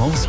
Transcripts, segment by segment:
France.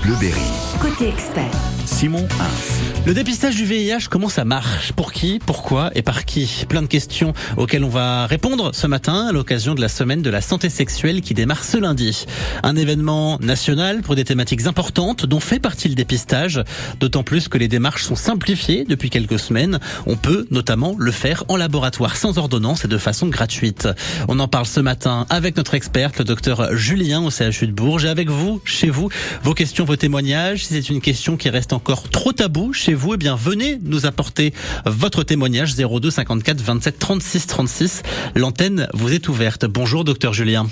Côté expert. Simon Hins. Le dépistage du VIH, comment ça marche? Pour qui Pourquoi Et par qui? Plein de questions auxquelles on va répondre ce matin à l'occasion de la semaine de la santé sexuelle qui démarre ce lundi. Un événement national pour des thématiques importantes dont fait partie le dépistage, d'autant plus que les démarches sont simplifiées depuis quelques semaines. On peut notamment le faire en laboratoire sans ordonnance et de façon gratuite. On en parle ce matin avec notre experte, le docteur Julien au CHU de Bourges, et avec vous, chez vous, vos questions, vos témoignages. Si c'est une question qui reste encore trop tabou chez vous, eh bien venez nous apporter votre témoignage 02 54 27 36 36. L'antenne vous est ouverte. Bonjour docteur Julien.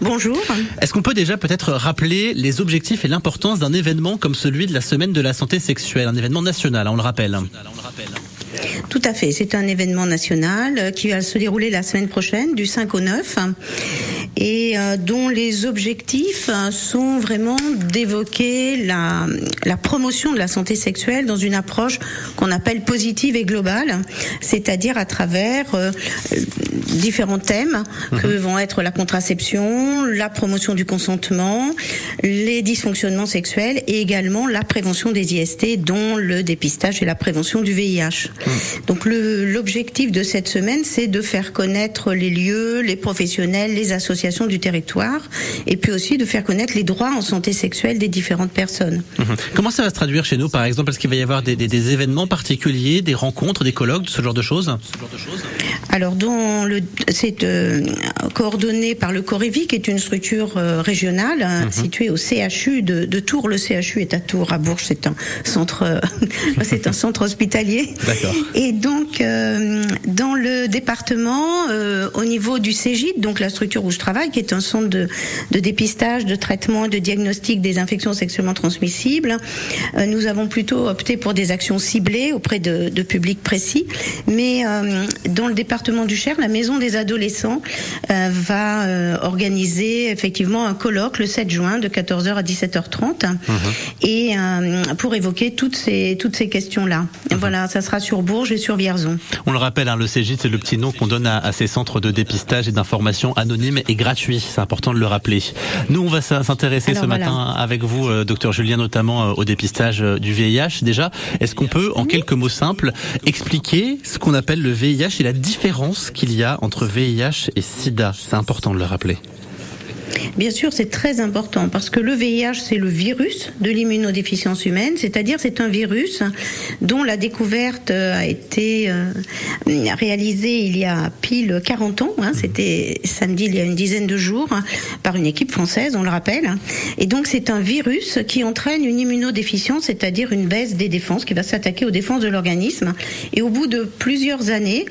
Bonjour. Est-ce qu'on peut déjà peut-être rappeler les objectifs et l'importance d'un événement comme celui de la semaine de la santé sexuelle, un événement national, on le rappelle? Tout à fait. C'est un événement national euh, qui va se dérouler la semaine prochaine, du 5 au 9, et euh, dont les objectifs euh, sont vraiment d'évoquer la, la promotion de la santé sexuelle dans une approche qu'on appelle positive et globale, c'est-à-dire à travers différents thèmes que mhm. vont être la contraception, la promotion du consentement, les dysfonctionnements sexuels et également la prévention des IST, dont le dépistage et la prévention du VIH. Mhm. Donc l'objectif de cette semaine, c'est de faire connaître les lieux, les professionnels, les associations du territoire, et puis aussi de faire connaître les droits en santé sexuelle des différentes personnes. Mhm. Comment ça va se traduire chez nous, par exemple? Est-ce qu'il va y avoir des, des, des, événements particuliers, des rencontres, des colloques, ce genre de choses? Alors, c'est euh, coordonné par le Corévi, qui est une structure euh, régionale hein, mhm. située au CHU de, Tours. Le CHU est à Tours, à Bourges, c'est un centre, euh, c'est un centre hospitalier. D'accord. Et donc, dans le département, au niveau du CEGID, donc la structure où je travaille, qui est un centre de, dépistage, de traitement et de diagnostic des infections sexuellement transmissibles, nous avons plutôt opté pour des actions ciblées auprès de, de publics précis. Mais dans le département du Cher, la Maison des adolescents euh, va euh, organiser effectivement un colloque le 7 juin de 14h à 17h30 mhm. et euh, pour évoquer toutes ces toutes ces questions-là. Mhm. Voilà, ça sera sur Bourges et sur Vierzon. On le rappelle, hein, le CGIT, c'est le petit nom qu'on donne à, ces centres de dépistage et d'information anonymes et gratuits. C'est important de le rappeler. Nous, on va s'intéresser ce matin avec vous, docteur Julien, notamment au dépistage du VIH. Déjà, est-ce qu'on peut, en quelques mots simples, expliquer ce qu'on appelle le VIH et la différence qu'il y a entre VIH et SIDA? C'est important de le rappeler. Bien sûr, c'est très important parce que le VIH, c'est le virus de l'immunodéficience humaine, c'est-à-dire c'est un virus dont la découverte a été euh, réalisée il y a pile 40 ans, hein, c'était samedi il y a une dizaine de jours, par une équipe française, on le rappelle. Et donc c'est un virus qui entraîne une immunodéficience, c'est-à-dire une baisse des défenses, qui va s'attaquer aux défenses de l'organisme. Et au bout de plusieurs années,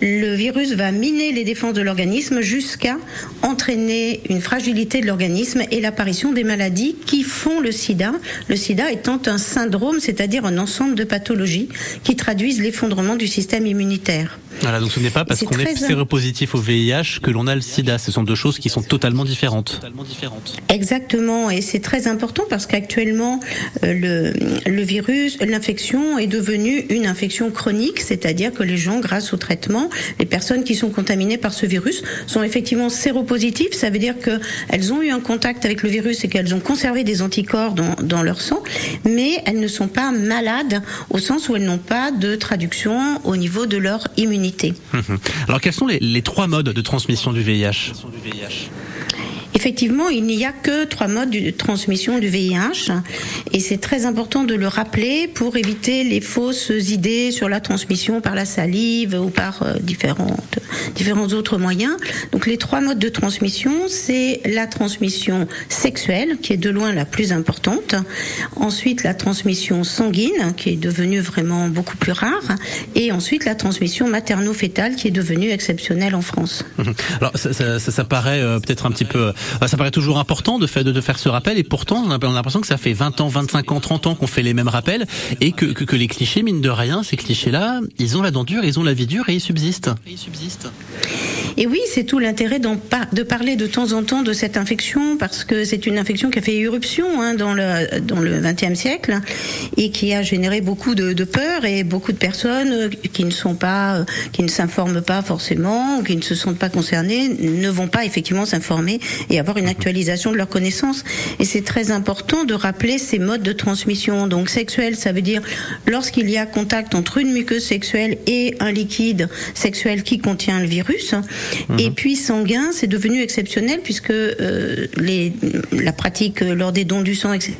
le virus va miner les défenses de l'organisme jusqu'à entraîner une fragilité de l'organisme et l'apparition des maladies qui font le sida. Le sida étant un syndrome, c'est-à-dire un ensemble de pathologies qui traduisent l'effondrement du système immunitaire. Voilà, donc ce n'est pas parce qu'on est séropositif au VIH que l'on a le sida. Ce sont deux choses qui sont totalement différentes. Exactement, et c'est très important parce qu'actuellement, euh, le, le virus, l'infection est devenue une infection chronique, c'est-à-dire que les gens, grâce au traitement, les personnes qui sont contaminées par ce virus sont effectivement séropositives. Ça veut dire qu'elles ont eu un contact avec le virus et qu'elles ont conservé des anticorps dans, leur sang, mais elles ne sont pas malades au sens où elles n'ont pas de traduction au niveau de leur immunité. Mhm. Alors quels sont les, les trois modes de transmission du VIH Effectivement, il n'y a que trois modes de transmission du VIH et c'est très important de le rappeler pour éviter les fausses idées sur la transmission par la salive ou par euh, différentes, différents autres moyens. Donc les trois modes de transmission, c'est la transmission sexuelle qui est de loin la plus importante, ensuite la transmission sanguine qui est devenue vraiment beaucoup plus rare et ensuite la transmission materno-fétale qui est devenue exceptionnelle en France. Alors ça, ça, ça, paraît euh, peut-être un petit peu ça paraît toujours important de faire, de, faire ce rappel, et pourtant on a, l'impression que ça fait 20 ans, 25 ans, 30 ans qu'on fait les mêmes rappels, et que, que, les clichés, mine de rien, ces clichés-là, ils ont la dent dure, ils ont la vie dure, et ils subsistent. Et ils subsistent. Et oui, c'est tout l'intérêt de parler de temps en temps de cette infection parce que c'est une infection qui a fait éruption hein, dans le dans le XXe siècle et qui a généré beaucoup de, de, peur et beaucoup de personnes qui ne sont pas, qui ne s'informent pas forcément, qui ne se sentent pas concernées, ne vont pas effectivement s'informer et avoir une actualisation de leurs connaissances. Et c'est très important de rappeler ces modes de transmission. Donc sexuel, ça veut dire lorsqu'il y a contact entre une muqueuse sexuelle et un liquide sexuel qui contient le virus. Mhm. Et puis sanguin, c'est devenu exceptionnel puisque euh, les, la pratique lors des dons du sang, etc.,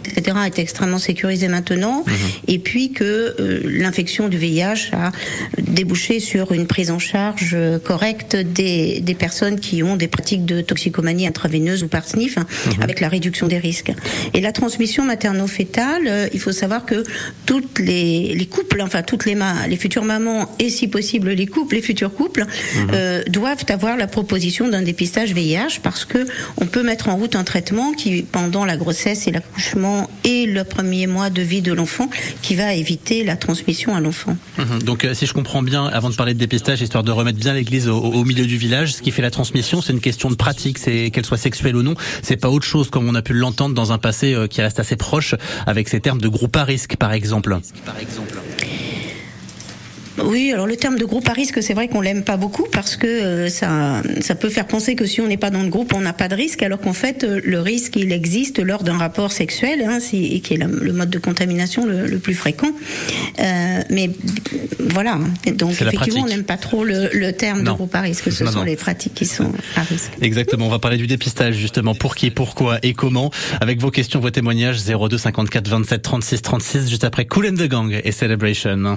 est extrêmement sécurisée maintenant. Mhm. Et puis que euh, l'infection du VIH a débouché sur une prise en charge correcte des, des personnes qui ont des pratiques de toxicomanie intraveineuse ou par sniff, hein, mhm. avec la réduction des risques. Et la transmission materno-fétale, euh, il faut savoir que toutes les, les couples, enfin toutes les, les futures mamans et si possible les couples, les futurs couples, euh, doivent avoir la proposition d'un dépistage VIH parce que on peut mettre en route un traitement qui, pendant la grossesse et l'accouchement et le premier mois de vie de l'enfant, qui va éviter la transmission à l'enfant. Mhm. Donc, euh, si je comprends bien, avant de parler de dépistage, histoire de remettre bien l'église au, milieu du village, ce qui fait la transmission, c'est une question de pratique, c'est qu'elle soit sexuelle ou non. C'est pas autre chose, comme on a pu l'entendre dans un passé euh, qui reste assez proche, avec ces termes de groupe à risque, par exemple. Par exemple. Oui, alors le terme de groupe à risque, c'est vrai qu'on l'aime pas beaucoup parce que euh, ça, ça peut faire penser que si on n'est pas dans le groupe, on n'a pas de risque, alors qu'en fait, euh, le risque, il existe lors d'un rapport sexuel, hein, qui est le mode de contamination le, plus fréquent. Euh, mais voilà, donc effectivement, on n'aime pas trop le, terme de groupe à risque, ce sont les pratiques qui sont à risque. Exactement, on va parler du dépistage justement, pour qui, pourquoi et comment, avec vos questions, vos témoignages, 02 54 27 36 36, juste après Cool and the Gang et Celebration.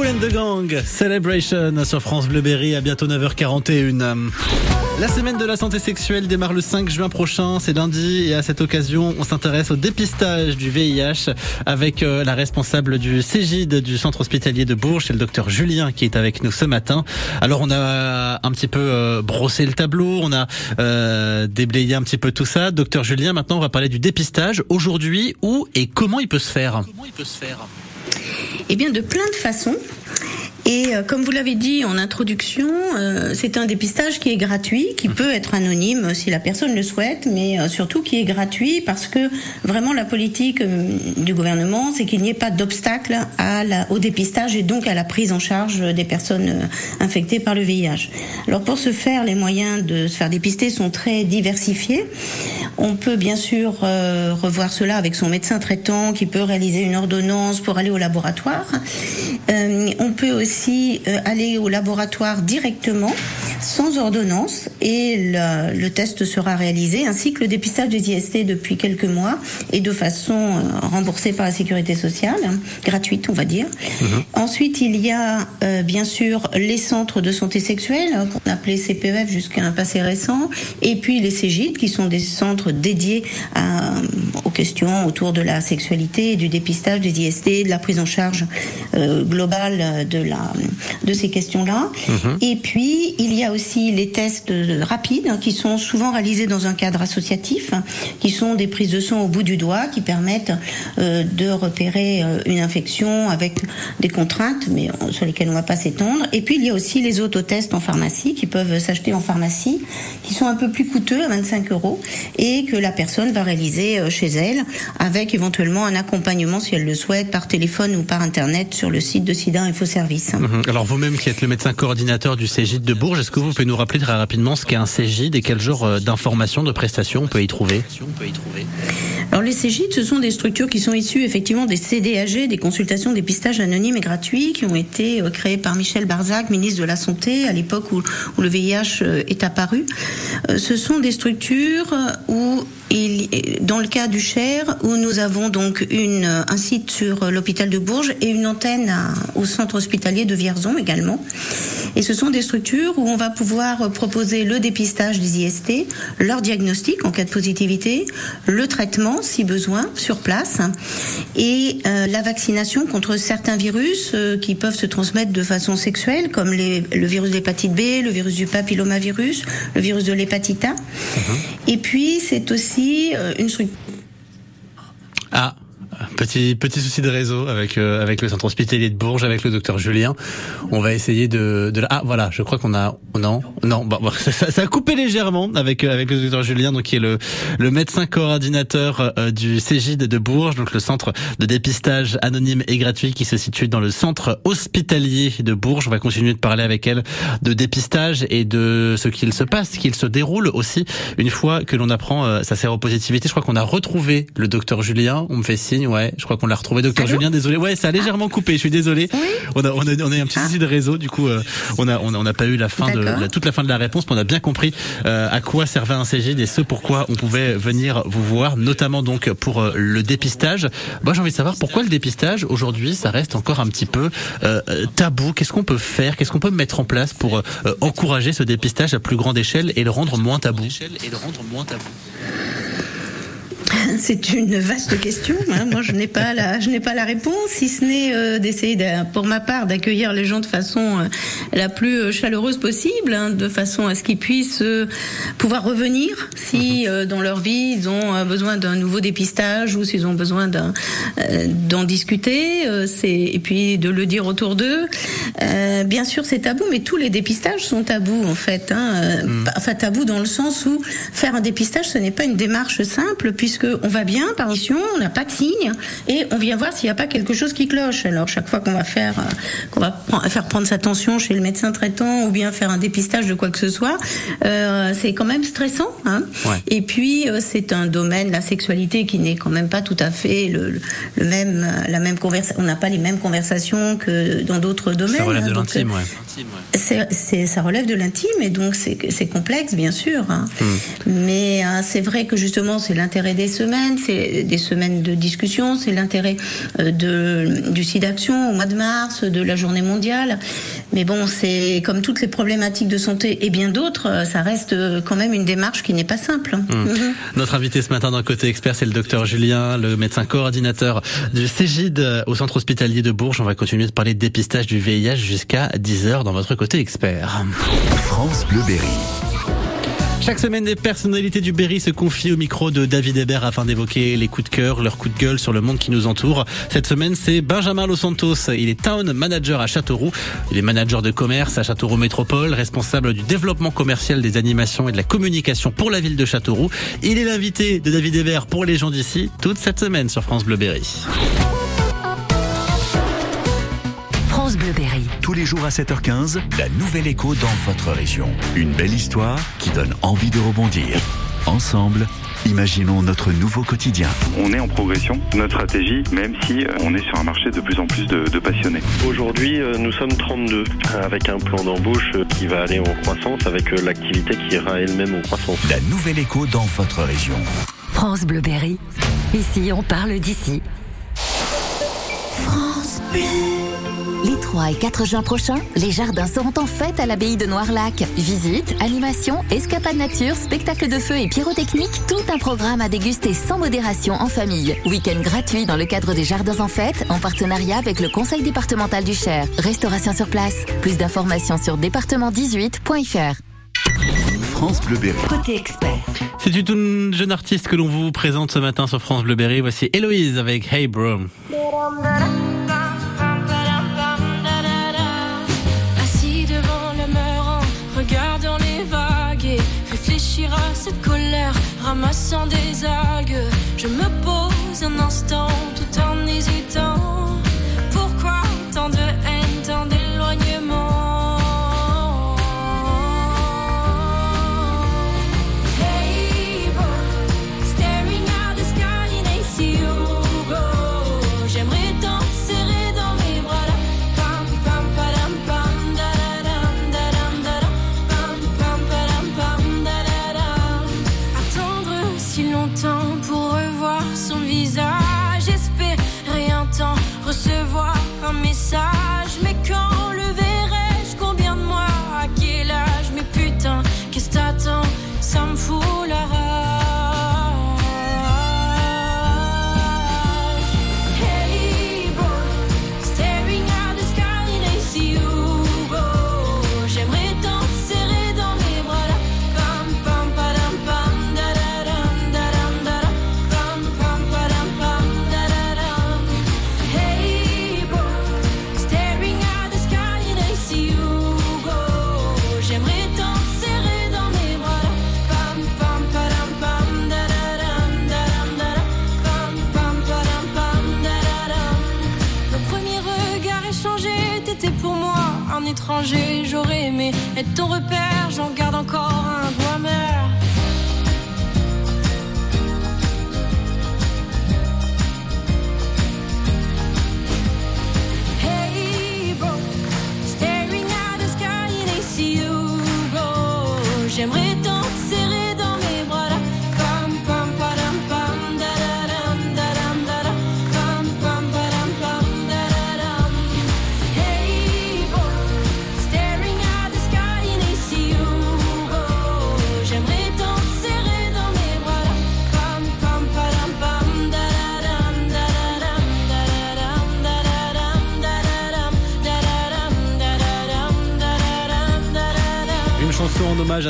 Cool and Gang, Celebration sur France Bleu Berry à bientôt 9h41. La semaine de la santé sexuelle démarre le 5 juin prochain, c'est lundi et à cette occasion, on s'intéresse au dépistage du VIH avec euh, la responsable du CEGID du centre hospitalier de Bourges, c'est le docteur Julien qui est avec nous ce matin. Alors on a un petit peu euh, brossé le tableau, on a euh, déblayé un petit peu tout ça. Docteur Julien, maintenant on va parler du dépistage. Aujourd'hui, où et comment il peut se faire? Comment il peut se faire? Eh bien, de plein de façons. Et euh, comme vous l'avez dit en introduction, euh, c'est un dépistage qui est gratuit, qui peut être anonyme si la personne le souhaite, mais euh, surtout qui est gratuit parce que vraiment la politique euh, du gouvernement, c'est qu'il n'y ait pas d'obstacle à la- au dépistage et donc à la prise en charge des personnes euh, infectées par le VIH. Alors pour ce faire, les moyens de se faire dépister sont très diversifiés. On peut bien sûr euh, revoir cela avec son médecin traitant qui peut réaliser une ordonnance pour aller au laboratoire. Euh, on peut aussi euh, aller au laboratoire directement sans ordonnance et le, le test sera réalisé ainsi que le dépistage des IST depuis quelques mois et de façon euh, remboursée par la sécurité sociale, hein, gratuite on va dire. Ensuite il y a euh, bien sûr les centres de santé sexuelle hein, qu'on appelait CPEF jusqu'à un passé récent et puis les CGID qui sont des centres dédiés à, aux questions autour de la sexualité, du dépistage des IST, de la prise en charge euh, globale de la de ces questions-là. Et puis il y a aussi les tests euh, rapides hein, qui sont souvent réalisés dans un cadre associatif, hein, qui sont des prises de sang au bout du doigt qui permettent euh, de repérer euh, une infection avec des contraintes, mais euh, sur lesquelles on ne va pas s'étendre. Et puis il y a aussi les autotests en pharmacie qui peuvent s'acheter en pharmacie, qui sont un peu plus coûteux à 25 euros et que la personne va réaliser euh, chez elle avec éventuellement un accompagnement si elle le souhaite par téléphone ou par internet sur le site de SIDA Info Service. Mhm. Alors vous-même qui êtes le médecin coordinateur du CEGID de Bourges, est-ce que vous pouvez nous rappeler très rapidement ce qu'est un CEGID et quel genre euh, d'informations, de prestations on peut y trouver? Alors les CGID, ce sont des structures qui sont issues effectivement des CDAG, des consultations dépistage anonymes et gratuits, qui ont été euh, créées par Michel Barzac, ministre de la Santé, à l'époque où, où le VIH euh, est apparu. Ce sont des structures où il, dans le cas du Cher, où nous avons donc une, un site sur l'hôpital de Bourges et une antenne à- au centre hospitalier de Vierzon également. Et ce sont des structures où on va pouvoir proposer le dépistage des IST, leur diagnostic en cas de positivité, le traitement si besoin sur place et euh, la vaccination contre certains virus euh, qui peuvent se transmettre de façon sexuelle comme les- le virus de l'hépatite B, le virus du papillomavirus, le virus de l'hépatite A. Et puis c'est aussi euh, une structure Ah, petit petit souci de réseau avec euh, avec le centre hospitalier de Bourges, avec le docteur Julien. On va essayer de, de ah voilà, je crois qu'on a non non bon, ça, ça- a coupé légèrement avec euh, avec le docteur Julien donc qui est le le médecin coordinateur euh, du CEGID de Bourges, donc le centre de dépistage anonyme et gratuit qui se situe dans le centre hospitalier de Bourges. On va continuer de parler avec elle de dépistage et de ce qu'il se passe, qu'il se déroule aussi une fois que l'on apprend euh, sa séropositivité. Je crois qu'on a retrouvé le docteur Julien. On me fait signe, ouais. Je crois qu'on l'a retrouvé, docteur Julien. Désolé, ouais, ça a légèrement coupé. Je suis désolé. On a, on a, on a un petit souci de réseau. Du coup, euh, on a, on a, on n'a pas eu la fin de la- toute la fin de la réponse, mais on a bien compris euh, à quoi servait un CGD et ce pourquoi on pouvait venir vous voir, notamment donc pour euh, le dépistage. Moi, j'ai envie de savoir pourquoi le dépistage aujourd'hui, ça reste encore un petit peu euh, euh, tabou. Qu'est-ce qu'on peut faire? Qu'est-ce qu'on peut mettre en place pour encourager ce dépistage à plus grande échelle et le rendre moins tabou Et le rendre moins tabou. C'est une vaste question. hein. Moi, je n'ai pas la, je n'ai pas la réponse, si ce n'est euh, d'essayer, pour ma part, d'accueillir les gens de façon euh, la plus euh, chaleureuse possible, hein, de façon à ce qu'ils puissent euh, pouvoir revenir si euh, dans leur vie ils ont euh, besoin d'un nouveau dépistage ou s'ils ont besoin d'un, euh, d'en discuter. euh, c'est et puis de le dire autour d'eux. Euh, bien sûr, c'est tabou, mais tous les dépistages sont tabous en fait. Hein, euh, pas- Enfin, tabou dans le sens où faire un dépistage, ce n'est pas une démarche simple puisque on va bien par mission, on n'a pas de signe, et on vient voir s'il n'y a pas quelque chose qui cloche. Alors chaque fois qu'on va faire, euh, qu'on va faire prendre sa tension chez le médecin traitant ou bien faire un dépistage de quoi que ce soit, euh, c'est quand même stressant. Hein Ouais. et puis euh, c'est un domaine, la sexualité, qui n'est quand même pas tout à fait le, même, la même conversation. On n'a pas les mêmes conversations que dans d'autres domaines. Ça relève hein, de donc, l'intime, ouais. c'est, ça relève de l'intime et donc c'est, complexe bien sûr. hein. Hmm. Mais c'est vrai que justement c'est l'intérêt des semaines, c'est des semaines de discussion, c'est l'intérêt euh, de, du SIDAction au mois de mars, de la journée mondiale. Mais bon, c'est comme toutes les problématiques de santé et bien d'autres, euh, ça reste euh, quand même une démarche qui n'est pas simple. Mhm. Notre invité ce matin dans Côté Expert, c'est le docteur Julien, le médecin coordinateur du CEGID au centre hospitalier de Bourges. On va continuer de parler de dépistage du VIH jusqu'à 10h dans votre Côté Expert. France Bleu Berry. Chaque semaine, des personnalités du Berry se confient au micro de David Hébert afin d'évoquer les coups de cœur, leurs coups de gueule sur le monde qui nous entoure. Cette semaine, c'est Benjamin Los Santos. Il est town manager à Châteauroux. Il est manager de commerce à Châteauroux Métropole, responsable du développement commercial des animations et de la communication pour la ville de Châteauroux. Il est l'invité de David Hébert pour les gens d'ici toute cette semaine sur France Bleu Berry. Tous les jours à 7h15, la nouvelle écho dans votre région. Une belle histoire qui donne envie de rebondir. Ensemble, imaginons notre nouveau quotidien. On est en progression, notre stratégie, même si euh, on est sur un marché de plus en plus de, de passionnés. Aujourd'hui, euh, nous sommes 32, euh, avec un plan d'embauche qui va aller en croissance, avec l'activité qui ira elle-même en croissance. La nouvelle écho dans votre région. France Bleu Berry. Ici, on parle d'ici. Les 3 et 4 juin prochains, les jardins seront en fête à l'abbaye de Noirlac. Visites, animations, escapades nature, spectacles de feu et pyrotechnique, tout un programme à déguster sans modération en famille. Week-end gratuit dans le cadre des jardins en fête, en partenariat avec le conseil départemental du Cher. Restauration sur place. Plus d'informations sur département18.fr. France Bleu Berry. Côté expert. C'est une jeune artiste que l'on vous présente ce matin sur France Bleu Berry. Voici Héloïse avec Hey Bro. Ramassant des algues. Je me pose un instant tout en hésitant.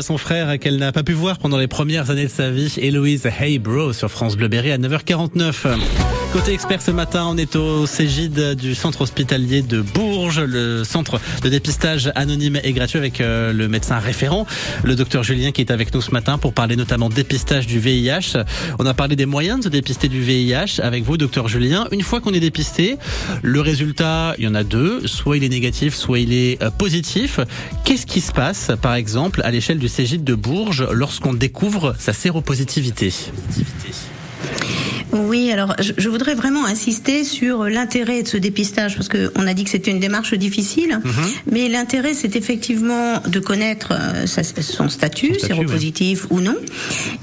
Son frère qu'elle n'a pas pu voir pendant les premières années de sa vie. Héloïse Hey sur France Bleu Berry à 9h49. Côté expert ce matin, on est au Cégide du centre hospitalier de Bourges, le centre de dépistage anonyme et gratuit avec euh, le médecin référent, le docteur Julien qui est avec nous ce matin pour parler notamment dépistage du VIH. On a parlé des moyens de se dépister du VIH avec vous, docteur Julien. Une fois qu'on est dépisté, le résultat, il y en a deux, soit il est négatif, soit il est euh, positif. Qu'est-ce qui se passe, par exemple, à l'échelle du Cégide de Bourges lorsqu'on découvre sa séropositivité? Oui, alors je, je voudrais vraiment insister sur l'intérêt de ce dépistage parce que on a dit que c'était une démarche difficile, Mhm. mais l'intérêt c'est effectivement de connaître euh, sa- son statut, statut, séropositif ou non.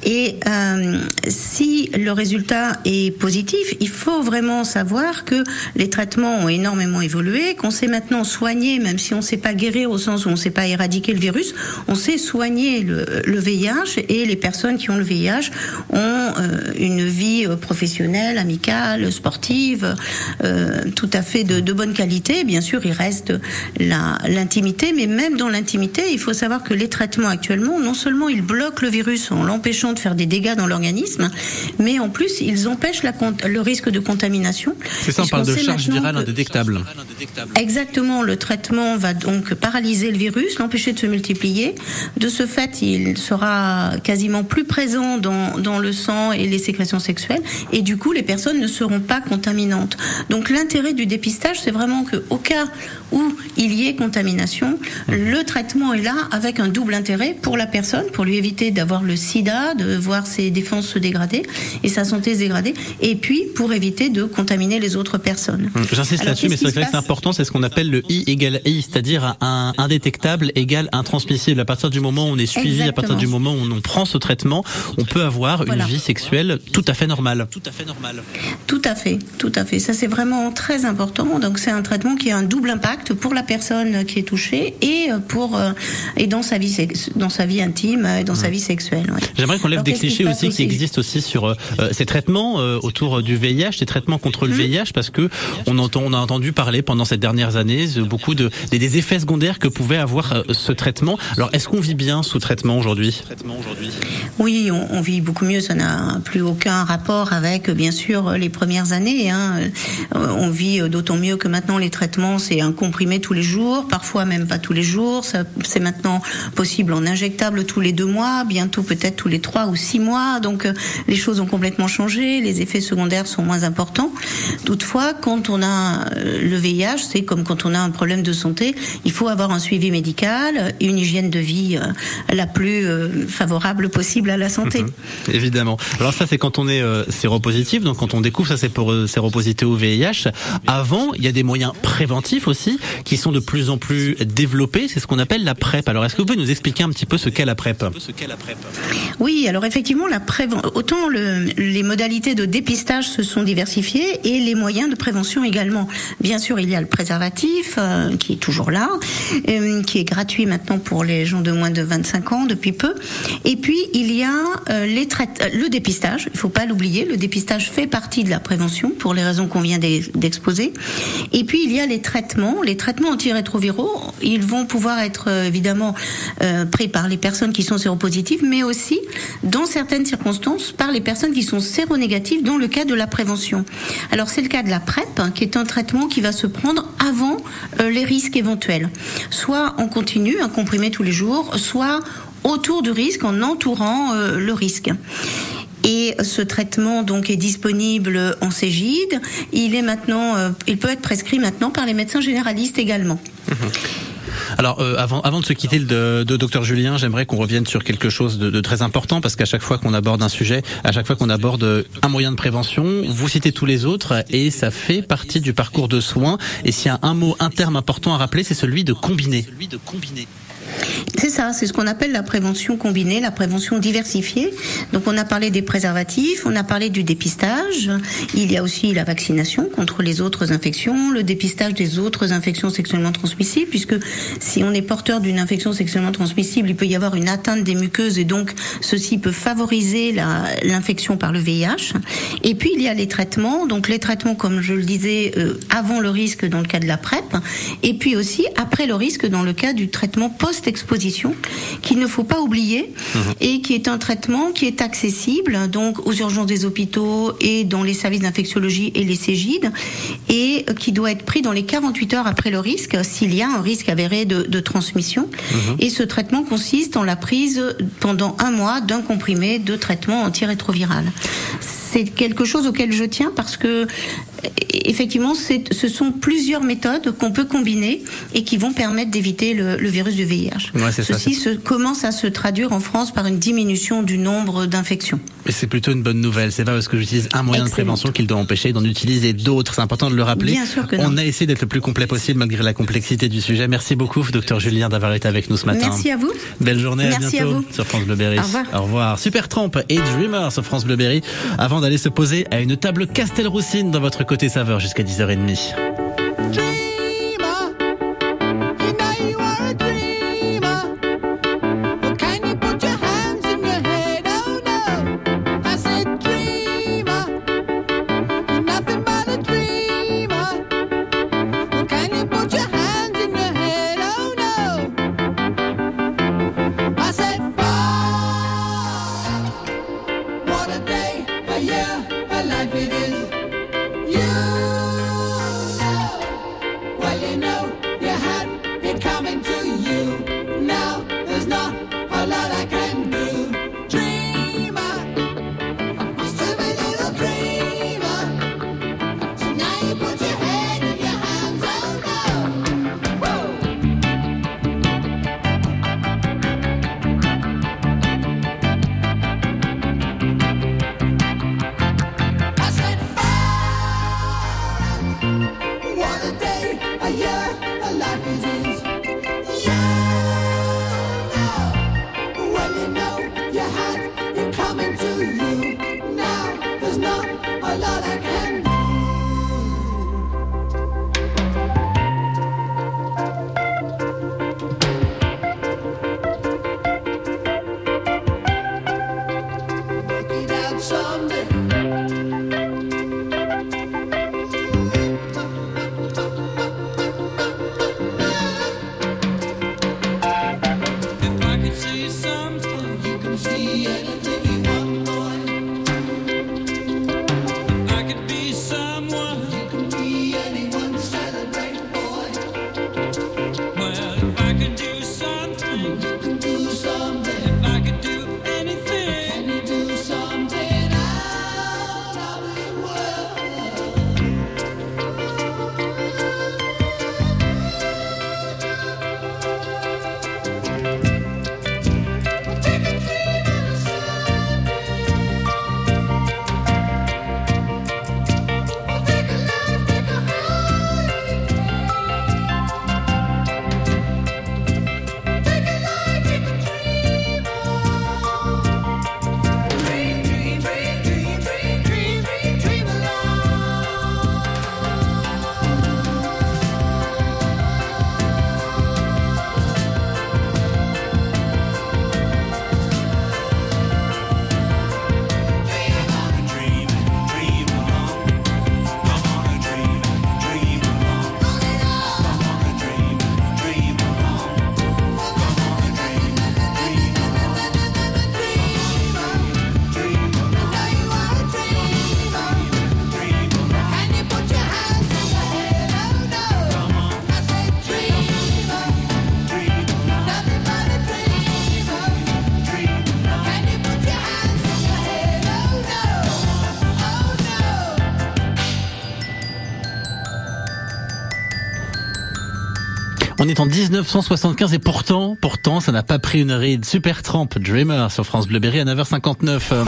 Et euh, si le résultat est positif, il faut vraiment savoir que les traitements ont énormément évolué, qu'on sait maintenant soigner, même si on ne sait pas guérir au sens où on ne sait pas éradiquer le virus, on sait soigner le, le VIH et les personnes qui ont le VIH ont euh, une vie euh, amicale, sportive, euh, tout à fait de, de bonne qualité. Bien sûr, il reste l'intimité, mais même dans l'intimité, il faut savoir que les traitements actuellement, non seulement ils bloquent le virus en l'empêchant de faire des dégâts dans l'organisme, mais en plus ils empêchent la le risque de contamination. C'est ça, on parle de charge virale indétectable. Exactement, le traitement va donc paralyser le virus, l'empêcher de se multiplier. De ce fait, il sera quasiment plus présent dans, dans le sang et les sécrétions sexuelles, et du coup, les personnes ne seront pas contaminantes. Donc l'intérêt du dépistage, c'est vraiment que au cas où il y ait contamination, le traitement est là avec un double intérêt pour la personne, pour lui éviter d'avoir le sida, de voir ses défenses se dégrader et sa santé se dégrader, et puis pour éviter de contaminer les autres personnes. J'insiste Alors, là-dessus, mais c'est qui vrai que c'est important, c'est ce qu'on appelle le I égale I, c'est-à-dire un indétectable égale intransmissible. À partir du moment où on est suivi, à partir du moment où on prend ce traitement, on peut avoir Voilà. une vie sexuelle tout à fait normale. Tout à fait, tout à fait. Ça c'est vraiment très important. Donc c'est un traitement qui a un double impact pour la personne qui est touchée et pour euh, et dans sa vie dans sa vie intime et dans sa vie sexuelle. ouais. J'aimerais qu'on lève Alors, des clichés passe aussi qui existent aussi sur euh, euh, ces traitements euh, autour du VIH, ces traitements contre Hum. le VIH, parce que on entend, on a entendu parler pendant ces dernières années de beaucoup de des, des effets secondaires que pouvait avoir euh, ce traitement. Alors, est-ce qu'on vit bien sous traitement aujourd'hui? Oui, on, on vit beaucoup mieux. Ça n'a plus aucun rapport avec, bien sûr, les premières années. hein. Euh, On vit d'autant mieux que maintenant les traitements, c'est un comprimé tous les jours, parfois même pas tous les jours. C'est maintenant possible en injectable tous les deux mois, bientôt peut-être tous les trois ou six mois. Donc euh, les choses ont complètement changé. Les effets secondaires sont moins importants. Toutefois, quand on a euh, le VIH, c'est comme quand on a un problème de santé, il faut avoir un suivi médical une hygiène de vie euh, la plus euh, favorable possible à la santé. Évidemment. Alors ça, c'est quand on est euh, donc quand on découvre c'est pour euh, au VIH. Avant, il y a des moyens préventifs aussi qui sont de plus en plus développés. C'est ce qu'on appelle la PrEP. Alors, est-ce que vous pouvez nous expliquer un petit peu ce qu'est la PrEP? Oui, alors effectivement, la autant le- les modalités de dépistage se sont diversifiées et les moyens de prévention également. Bien sûr, il y a le préservatif euh, qui est toujours là, euh, qui est gratuit maintenant pour les gens de moins de 25 ans depuis peu. Et puis il y a le dépistage. Il faut pas l'oublier. Le dépistage fait partie de la prévention pour les raisons qu'on vient d'ex- d'exposer. Et puis il y a les traitements. Les traitements antirétroviraux, ils vont pouvoir être euh, évidemment euh, pris par les personnes qui sont séropositives, mais aussi dans certaines circonstances par les personnes qui sont séronégatives dans le cas de la prévention. Alors c'est le cas de la PrEP, hein, qui est un traitement qui va se prendre avant euh, les risques éventuels, soit en continu, un comprimé tous les jours, soit autour du risque, en entourant le risque. Et ce traitement donc est disponible en Cégide. Il est maintenant, euh, il peut être prescrit maintenant par les médecins généralistes également. Alors, euh, avant, avant de se quitter de, de docteur Julien, j'aimerais qu'on revienne sur quelque chose de, de très important parce qu'à chaque fois qu'on aborde un sujet, à chaque fois qu'on aborde un moyen de prévention, vous citez tous les autres et ça fait partie du parcours de soins. Et s'il y a un mot, un terme important à rappeler, c'est celui de combiner. C'est ça, c'est ce qu'on appelle la prévention combinée, la prévention diversifiée. Donc on a parlé des préservatifs, on a parlé du dépistage, il y a aussi la vaccination contre les autres infections, le dépistage des autres infections sexuellement transmissibles, puisque si on est porteur d'une infection sexuellement transmissible, il peut y avoir une atteinte des muqueuses et donc ceci peut favoriser l'infection par le VIH. Et puis il y a les traitements, donc les traitements comme je le disais euh, avant le risque dans le cas de la PrEP, et puis aussi après le risque dans le cas du traitement post-exposition exposition qu'il ne faut pas oublier Mhm. et qui est un traitement qui est accessible donc aux urgences des hôpitaux et dans les services d'infectiologie et les Cégides et qui doit être pris dans les 48 heures après le risque s'il y a un risque avéré de, de transmission. Mhm. Et ce traitement consiste en la prise pendant un mois d'un comprimé de traitement antirétroviral. C'est quelque chose auquel je tiens parce que effectivement, ce sont plusieurs méthodes qu'on peut combiner et qui vont permettre d'éviter le, le virus du VIH. Ouais, ça, Ceci se, commence à se traduire en France par une diminution du nombre d'infections. Et c'est plutôt une bonne nouvelle. C'est pas parce que j'utilise un moyen de prévention qu'il doit empêcher d'en utiliser d'autres. C'est important de le rappeler. Bien sûr que non. On a essayé d'être le plus complet possible malgré la complexité du sujet. Merci beaucoup, docteur Julien, d'avoir été avec nous ce matin. Merci à vous. Belle journée, Merci à bientôt vous. sur France Bleu Berry. Au revoir. Au revoir. Super Tramp et Dreamer sur France Bleu Berry avant d'aller se poser à une table Castelroussine dans votre côté saveur jusqu'à 10h30. Tuesday On est en 1975 et pourtant, pourtant, ça n'a pas pris une ride. Super Tramp, Dreamer sur France Bleu Berry à 9h59.